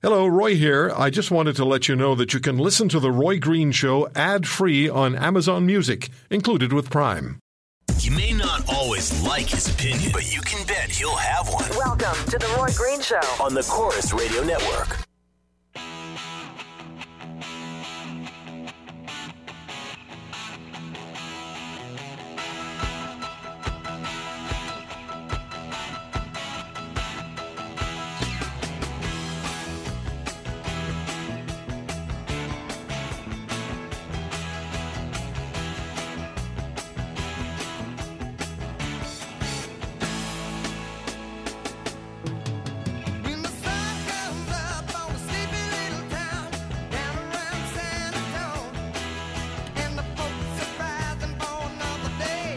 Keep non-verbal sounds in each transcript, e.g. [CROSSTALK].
Hello, Roy here. I just wanted to let you know that you can listen to The Roy Green Show ad free on Amazon Music, included with Prime. You may not always like his opinion, but you can bet he'll have one. Welcome to the Roy Green Show. On the Corus Radio Network.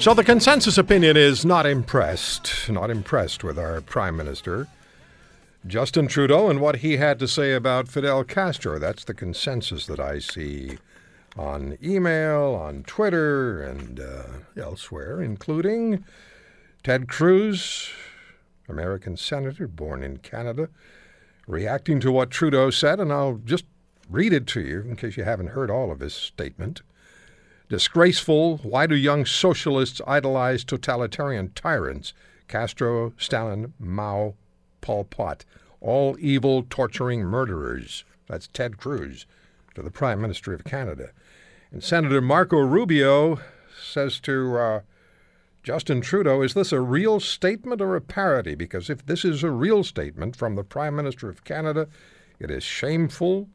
So the consensus opinion is not impressed, not impressed with our Prime Minister, Justin Trudeau, and what he had to say about Fidel Castro. That's the consensus that I see on email, on Twitter, and uh, elsewhere, including Ted Cruz, American senator born in Canada, reacting to what Trudeau said, and I'll just read it to you in case you haven't heard all of his statement. Disgraceful. Why do young socialists idolize totalitarian tyrants? Castro, Stalin, Mao, Pol Pot. All evil, torturing murderers. That's Ted Cruz to the Prime Minister of Canada. And Senator Marco Rubio says to uh, Justin Trudeau, is this a real statement or a parody? Because if this is a real statement from the Prime Minister of Canada, it is shameful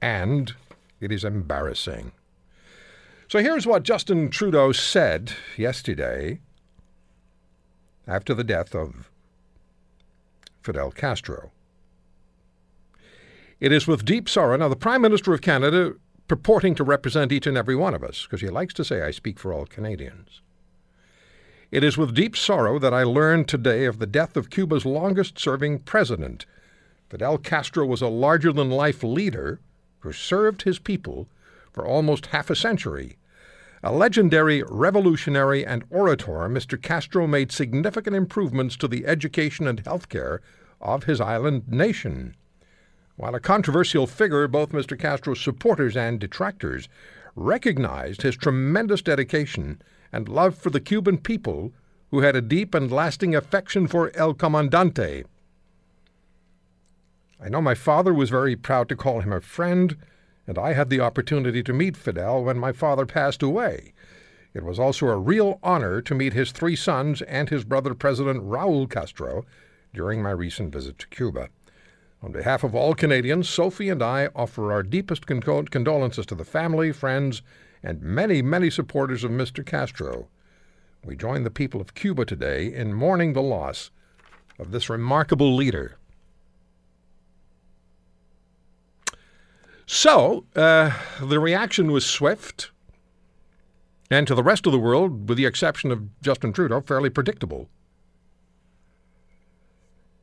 and it is embarrassing. So here's what Justin Trudeau said yesterday after the death of Fidel Castro. It is with deep sorrow. Now, the Prime Minister of Canada purporting to represent each and every one of us, because he likes to say, I speak for all Canadians. It is with deep sorrow that I learned today of the death of Cuba's longest serving president. Fidel Castro was a larger than life leader who served his people for almost half a century. A legendary revolutionary and orator, Mr. Castro made significant improvements to the education and health care of his island nation. While a controversial figure, both Mr. Castro's supporters and detractors recognized his tremendous dedication and love for the Cuban people who had a deep and lasting affection for El Comandante. I know my father was very proud to call him a friend, and I had the opportunity to meet Fidel when my father passed away. It was also a real honor to meet his three sons and his brother President Raul Castro during my recent visit to Cuba. On behalf of all Canadians, Sophie and I offer our deepest con- condolences to the family, friends, and many, many supporters of Mr. Castro. We join the people of Cuba today in mourning the loss of this remarkable leader. So, uh, the reaction was swift, and to the rest of the world, with the exception of Justin Trudeau, fairly predictable,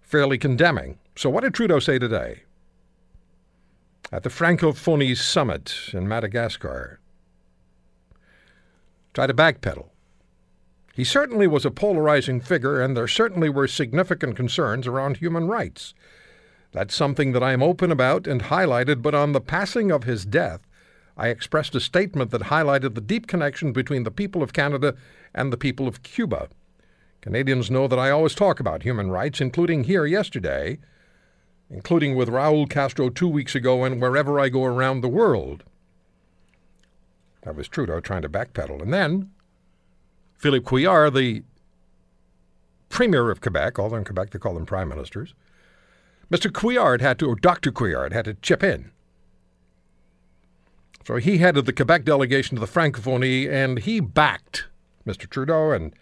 fairly condemning. So, what did Trudeau say today? At the Francophonie Summit in Madagascar, try to backpedal. He certainly was a polarizing figure, and there certainly were significant concerns around human rights. That's something that I am open about and highlighted, but on the passing of his death, I expressed a statement that highlighted the deep connection between the people of Canada and the people of Cuba. Canadians know that I always talk about human rights, including here yesterday, including with Raul Castro two weeks ago, and wherever I go around the world. That was Trudeau trying to backpedal. And then Philippe Couillard, the Premier of Quebec, although in Quebec they call them prime ministers, Mr. Couillard had to, or Dr. Couillard had to chip in. So he headed the Quebec delegation to the Francophonie, and he backed Mr. Trudeau, and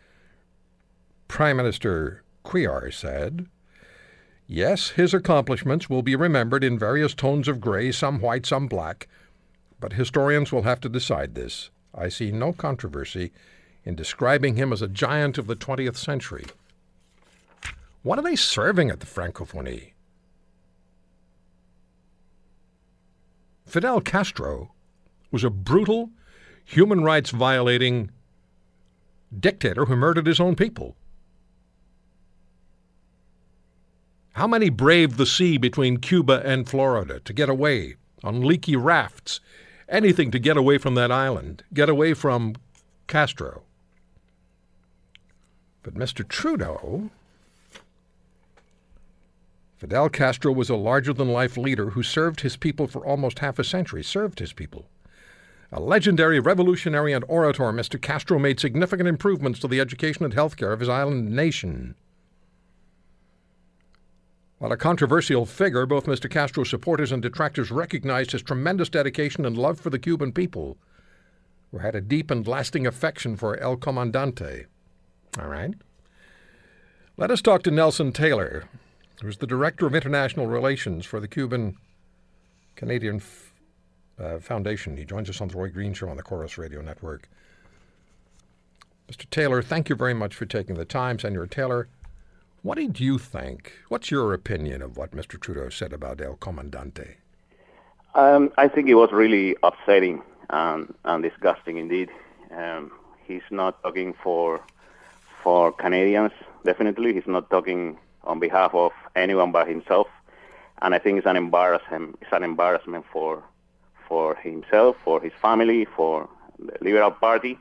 Prime Minister Couillard said, Yes, his accomplishments will be remembered in various tones of gray, some white, some black, but historians will have to decide this. I see no controversy in describing him as a giant of the 20th century. What are they serving at the Francophonie? Fidel Castro was a brutal, human rights violating dictator who murdered his own people. How many braved the sea between Cuba and Florida to get away on leaky rafts? Anything to get away from that island, get away from Castro. But Mr. Trudeau, Fidel Castro was a larger than life leader who served his people for almost half a century, served his people. A legendary revolutionary and orator, Mr. Castro made significant improvements to the education and healthcare of his island nation. While a controversial figure, both Mr. Castro's supporters and detractors recognized his tremendous dedication and love for the Cuban people, who had a deep and lasting affection for El Comandante. All right. Let us talk to Nelson Taylor, who's the Director of International Relations for the Cuban Canadian F- uh, Foundation. He joins us on the Roy Green Show on the Corus Radio Network. Mr. Taylor, thank you very much for taking the time. Senor Taylor, what did you think? What's your opinion of what Mr. Trudeau said about El Comandante? Um, I think it was really upsetting and, and disgusting indeed. Um, he's not talking for for Canadians. Definitely, he's not talking on behalf of anyone but himself. And I think it's an embarrassment. It's an embarrassment for for himself, for his family, for the Liberal Party,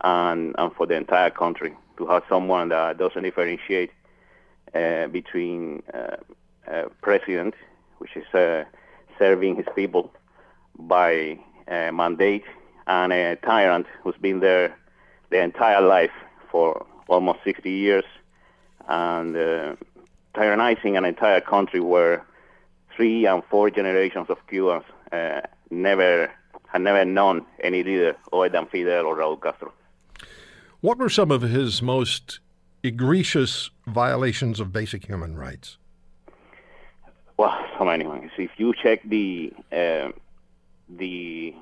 and and for the entire country to have someone that doesn't differentiate uh, between uh, uh, president, which is uh, serving his people by uh, mandate, and a tyrant who's been there the entire life for almost 60 years, and uh, tyrannizing an entire country where three and four generations of Cubans uh, never had never known any leader other than Fidel or Raúl Castro. What were some of his most egregious violations of basic human rights? Well, so many ones. If you check the uh, the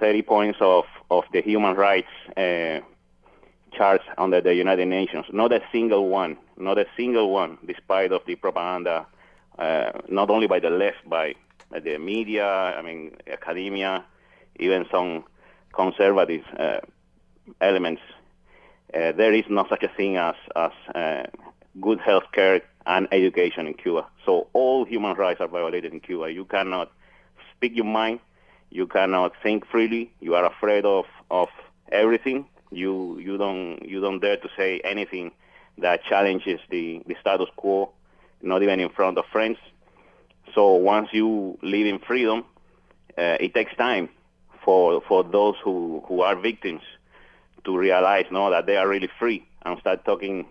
30 points of, of the human rights uh, charts under the United Nations, not a single one, not a single one, despite of the propaganda, uh, not only by the left, by, the media, I mean, academia, even some conservative uh, elements. Uh, there is no such a thing as, as uh, good health care and education in Cuba. So all human rights are violated in Cuba. You cannot speak your mind. You cannot think freely. You are afraid of, of everything. You you don't you don't dare to say anything that challenges the, the status quo, not even in front of friends. So once you live in freedom, uh, it takes time for for those who, who are victims to realize no that they are really free and start talking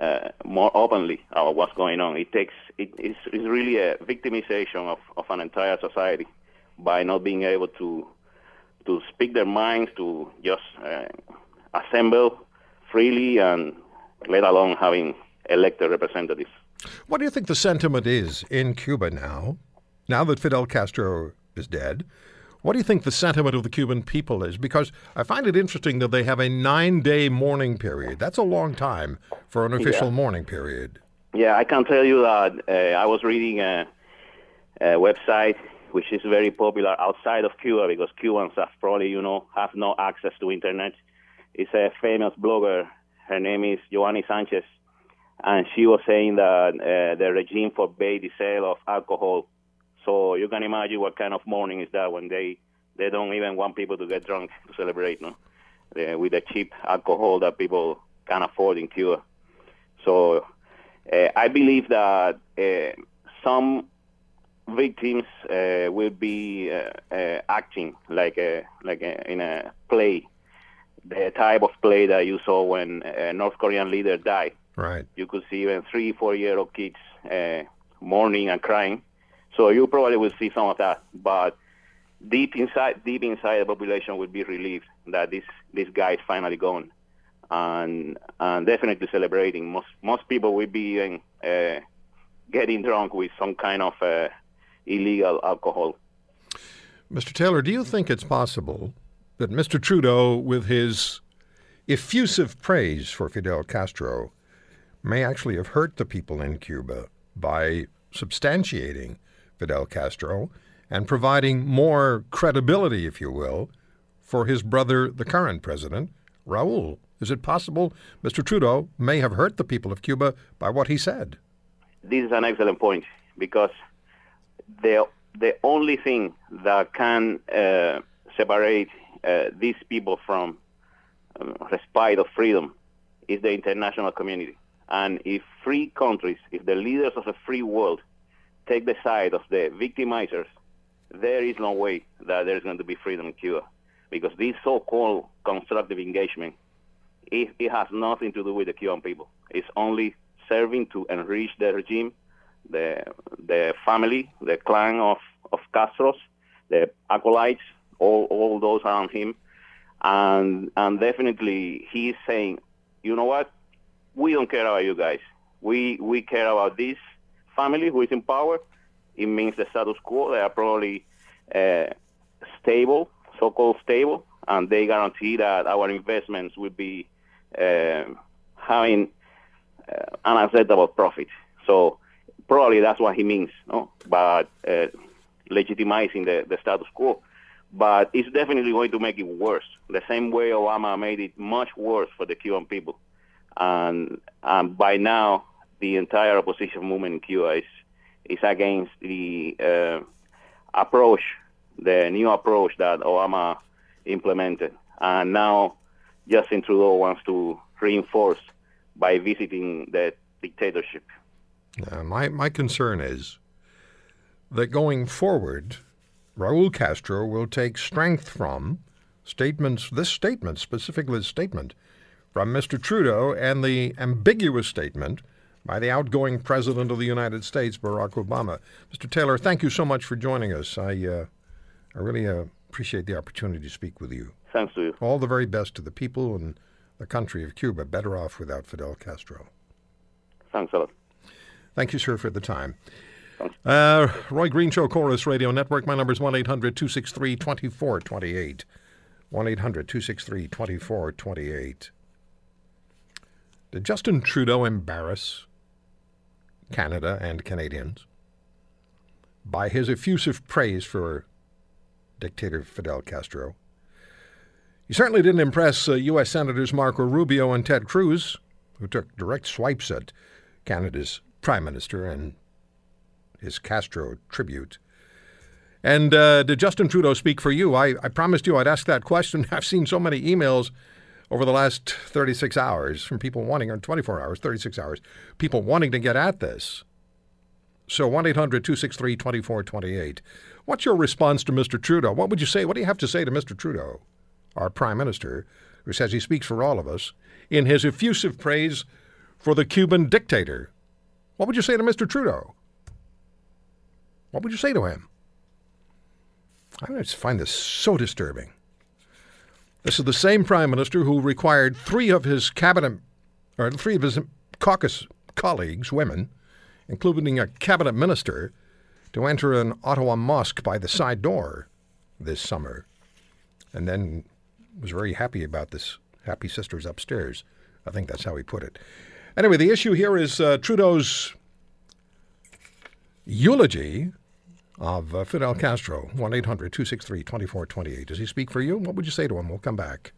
uh, more openly about what's going on. It takes it is it's really a victimization of, of an entire society by not being able to to speak their minds, to just uh, assemble freely, and let alone having elected representatives. What do you think the sentiment is in Cuba now, now that Fidel Castro is dead? What do you think the sentiment of the Cuban people is? Because I find it interesting that they have a nine day mourning period. That's a long time for an official Yeah. mourning period. Yeah, I can tell you that uh, I was reading a, a website which is very popular outside of Cuba because Cubans have probably, you know, have no access to internet. It's a famous blogger. Her name is Yoani Sanchez, and she was saying that uh, the regime forbade the sale of alcohol. So you can imagine what kind of mourning is that when they they don't even want people to get drunk to celebrate, no, uh, with the cheap alcohol that people can afford in Cuba. So uh, I believe that uh, some victims uh, will be uh, acting like a, like a, in a play, the type of play that you saw when a North Korean leader died. Right. You could see even three, four-year-old kids uh, mourning and crying. So you probably will see some of that, but deep inside, deep inside the population will be relieved that this this guy is finally gone, and and definitely celebrating. Most most people will be even uh, getting drunk with some kind of uh, illegal alcohol. Mr. Taylor, do you think it's possible that Mr. Trudeau, with his effusive praise for Fidel Castro, may actually have hurt the people in Cuba by substantiating Fidel Castro and providing more credibility, if you will, for his brother, the current president, Raul? Is it possible Mr. Trudeau may have hurt the people of Cuba by what he said? this is an excellent point because the the only thing that can uh, separate uh, these people from um, respite of freedom is the international community. And if free countries, if the leaders of a free world take the side of the victimizers, there is no way that there is going to be freedom in Cuba. Because this so-called constructive engagement, it, it has nothing to do with the Cuban people. It's only serving to enrich the regime, the the family, the clan of, of Castro's, the acolytes, all, all those around him. And, and definitely he's saying, you know what? We don't care about you guys. We, we care about this family who is in power. It means the status quo. They are probably uh, stable, so-called stable, and they guarantee that our investments will be uh, having uh, an acceptable profit. So probably that's what he means, no? But uh, legitimizing the, the status quo. But it's definitely going to make it worse. The same way Obama made it much worse for the Cuban people. And, and by now, the entire opposition movement in Cuba is, is against the uh, approach, the new approach that Obama implemented. And now Justin Trudeau wants to reinforce by visiting the dictatorship. Uh, my, my concern is that going forward, Raul Castro will take strength from statements, this statement, specifically this statement from Mr. Trudeau, and the ambiguous statement by the outgoing President of the United States, Barack Obama. Mr. Taylor, thank you so much for joining us. I, uh, I really uh, appreciate the opportunity to speak with you. Thanks to you. All the very best to the people and the country of Cuba. Better off without Fidel Castro. Thanks a lot. Thank you, sir, for the time. Uh, Roy Green Show, Corus Radio Network. My number is 1 800 263 2428. 1 800 263 2428. Did Justin Trudeau embarrass Canada and Canadians by his effusive praise for dictator Fidel Castro? He certainly didn't impress uh, U.S. Senators Marco Rubio and Ted Cruz, who took direct swipes at Canada's Prime Minister and his Castro tribute. And uh, did Justin Trudeau speak for you? I, I promised you I'd ask that question. [LAUGHS] I've seen so many emails over the last 36 hours from people wanting, or 24 hours, 36 hours, people wanting to get at this. So 1 800 263 2428. What's your response to Mr. Trudeau? What would you say? What do you have to say to Mr. Trudeau, our Prime Minister, who says he speaks for all of us, in his effusive praise for the Cuban dictator? What would you say to Mr. Trudeau? What would you say to him? I just find this so disturbing. This is the same prime minister who required three of his cabinet, or three of his caucus colleagues, women, including a cabinet minister, to enter an Ottawa mosque by the side door this summer, and then was very happy about this. Happy sisters upstairs. I think that's how he put it. Anyway, the issue here is uh, Trudeau's eulogy of uh, Fidel Castro. 1 800 263 2428. Does he speak for you? What would you say to him? We'll come back.